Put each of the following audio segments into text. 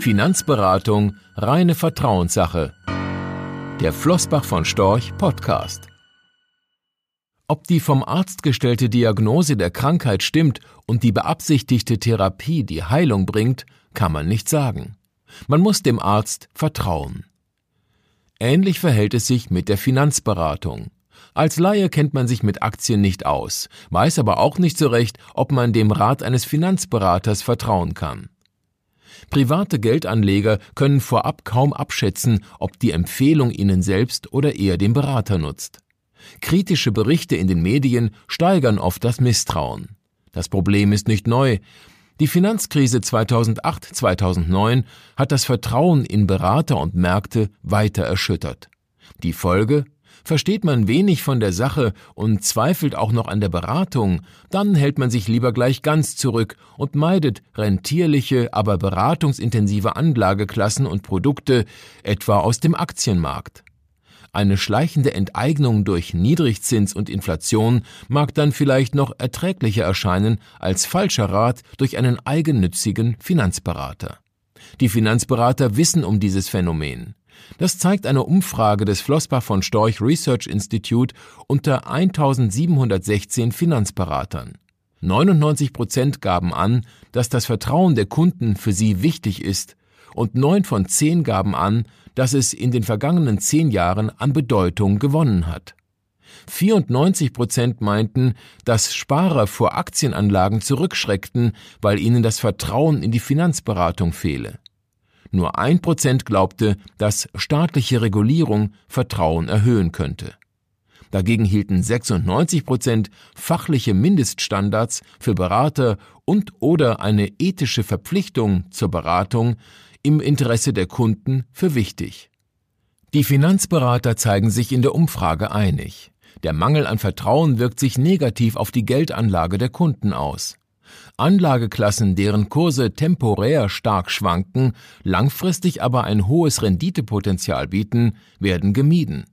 Finanzberatung reine Vertrauenssache. Der Flossbach von Storch Podcast. Ob die vom Arzt gestellte Diagnose der Krankheit stimmt und die beabsichtigte Therapie die Heilung bringt, kann man nicht sagen. Man muss dem Arzt vertrauen. Ähnlich verhält es sich mit der Finanzberatung. Als Laie kennt man sich mit Aktien nicht aus, weiß aber auch nicht so recht, ob man dem Rat eines Finanzberaters vertrauen kann. Private Geldanleger können vorab kaum abschätzen, ob die Empfehlung ihnen selbst oder eher dem Berater nutzt. Kritische Berichte in den Medien steigern oft das Misstrauen. Das Problem ist nicht neu. Die Finanzkrise 2008-2009 hat das Vertrauen in Berater und Märkte weiter erschüttert. Die Folge Versteht man wenig von der Sache und zweifelt auch noch an der Beratung, dann hält man sich lieber gleich ganz zurück und meidet rentierliche, aber beratungsintensive Anlageklassen und Produkte, etwa aus dem Aktienmarkt. Eine schleichende Enteignung durch Niedrigzins und Inflation mag dann vielleicht noch erträglicher erscheinen als falscher Rat durch einen eigennützigen Finanzberater. Die Finanzberater wissen um dieses Phänomen. Das zeigt eine Umfrage des Flossbach von Storch Research Institute unter 1716 Finanzberatern. 99 Prozent gaben an, dass das Vertrauen der Kunden für sie wichtig ist und neun von zehn gaben an, dass es in den vergangenen zehn Jahren an Bedeutung gewonnen hat. 94 Prozent meinten, dass Sparer vor Aktienanlagen zurückschreckten, weil ihnen das Vertrauen in die Finanzberatung fehle. Nur ein Prozent glaubte, dass staatliche Regulierung Vertrauen erhöhen könnte. Dagegen hielten 96 Prozent fachliche Mindeststandards für Berater und oder eine ethische Verpflichtung zur Beratung im Interesse der Kunden für wichtig. Die Finanzberater zeigen sich in der Umfrage einig. Der Mangel an Vertrauen wirkt sich negativ auf die Geldanlage der Kunden aus. Anlageklassen, deren Kurse temporär stark schwanken, langfristig aber ein hohes Renditepotenzial bieten, werden gemieden.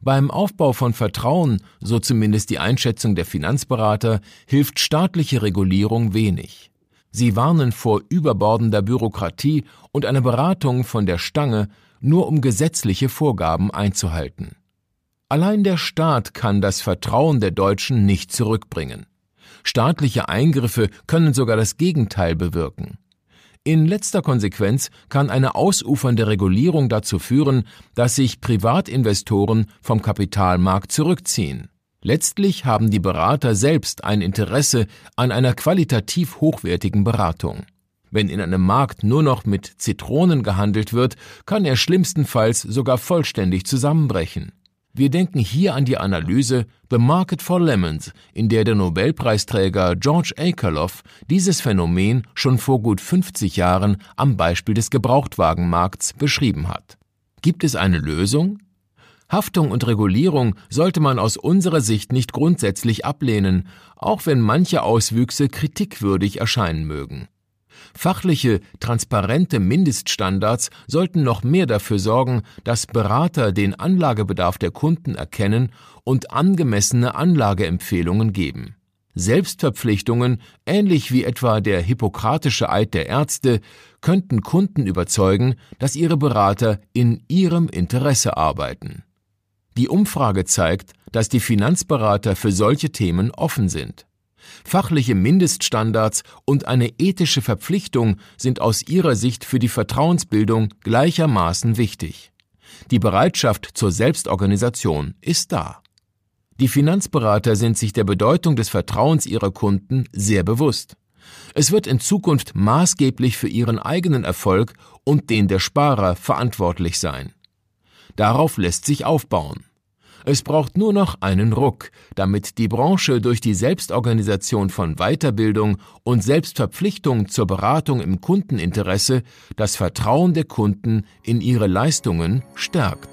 Beim Aufbau von Vertrauen, so zumindest die Einschätzung der Finanzberater, hilft staatliche Regulierung wenig. Sie warnen vor überbordender Bürokratie und einer Beratung von der Stange, nur um gesetzliche Vorgaben einzuhalten. Allein der Staat kann das Vertrauen der Deutschen nicht zurückbringen. Staatliche Eingriffe können sogar das Gegenteil bewirken. In letzter Konsequenz kann eine ausufernde Regulierung dazu führen, dass sich Privatinvestoren vom Kapitalmarkt zurückziehen. Letztlich haben die Berater selbst ein Interesse an einer qualitativ hochwertigen Beratung. Wenn in einem Markt nur noch mit Zitronen gehandelt wird, kann er schlimmstenfalls sogar vollständig zusammenbrechen. Wir denken hier an die Analyse The Market for Lemons, in der der Nobelpreisträger George Akerlof dieses Phänomen schon vor gut 50 Jahren am Beispiel des Gebrauchtwagenmarkts beschrieben hat. Gibt es eine Lösung? Haftung und Regulierung sollte man aus unserer Sicht nicht grundsätzlich ablehnen, auch wenn manche Auswüchse kritikwürdig erscheinen mögen. Fachliche, transparente Mindeststandards sollten noch mehr dafür sorgen, dass Berater den Anlagebedarf der Kunden erkennen und angemessene Anlageempfehlungen geben. Selbstverpflichtungen, ähnlich wie etwa der hippokratische Eid der Ärzte, könnten Kunden überzeugen, dass ihre Berater in ihrem Interesse arbeiten. Die Umfrage zeigt, dass die Finanzberater für solche Themen offen sind. Fachliche Mindeststandards und eine ethische Verpflichtung sind aus ihrer Sicht für die Vertrauensbildung gleichermaßen wichtig. Die Bereitschaft zur Selbstorganisation ist da. Die Finanzberater sind sich der Bedeutung des Vertrauens ihrer Kunden sehr bewusst. Es wird in Zukunft maßgeblich für ihren eigenen Erfolg und den der Sparer verantwortlich sein. Darauf lässt sich aufbauen. Es braucht nur noch einen Ruck, damit die Branche durch die Selbstorganisation von Weiterbildung und Selbstverpflichtung zur Beratung im Kundeninteresse das Vertrauen der Kunden in ihre Leistungen stärkt.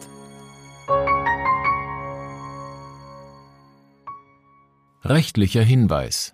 Rechtlicher Hinweis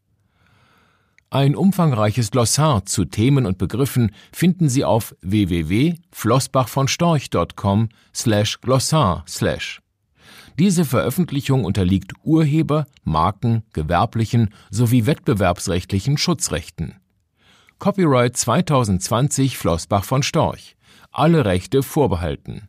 ein umfangreiches Glossar zu Themen und Begriffen finden Sie auf www.flossbachvonstorch.com slash glossar slash. Diese Veröffentlichung unterliegt Urheber-, Marken-, gewerblichen sowie wettbewerbsrechtlichen Schutzrechten. Copyright 2020 Flossbach von Storch. Alle Rechte vorbehalten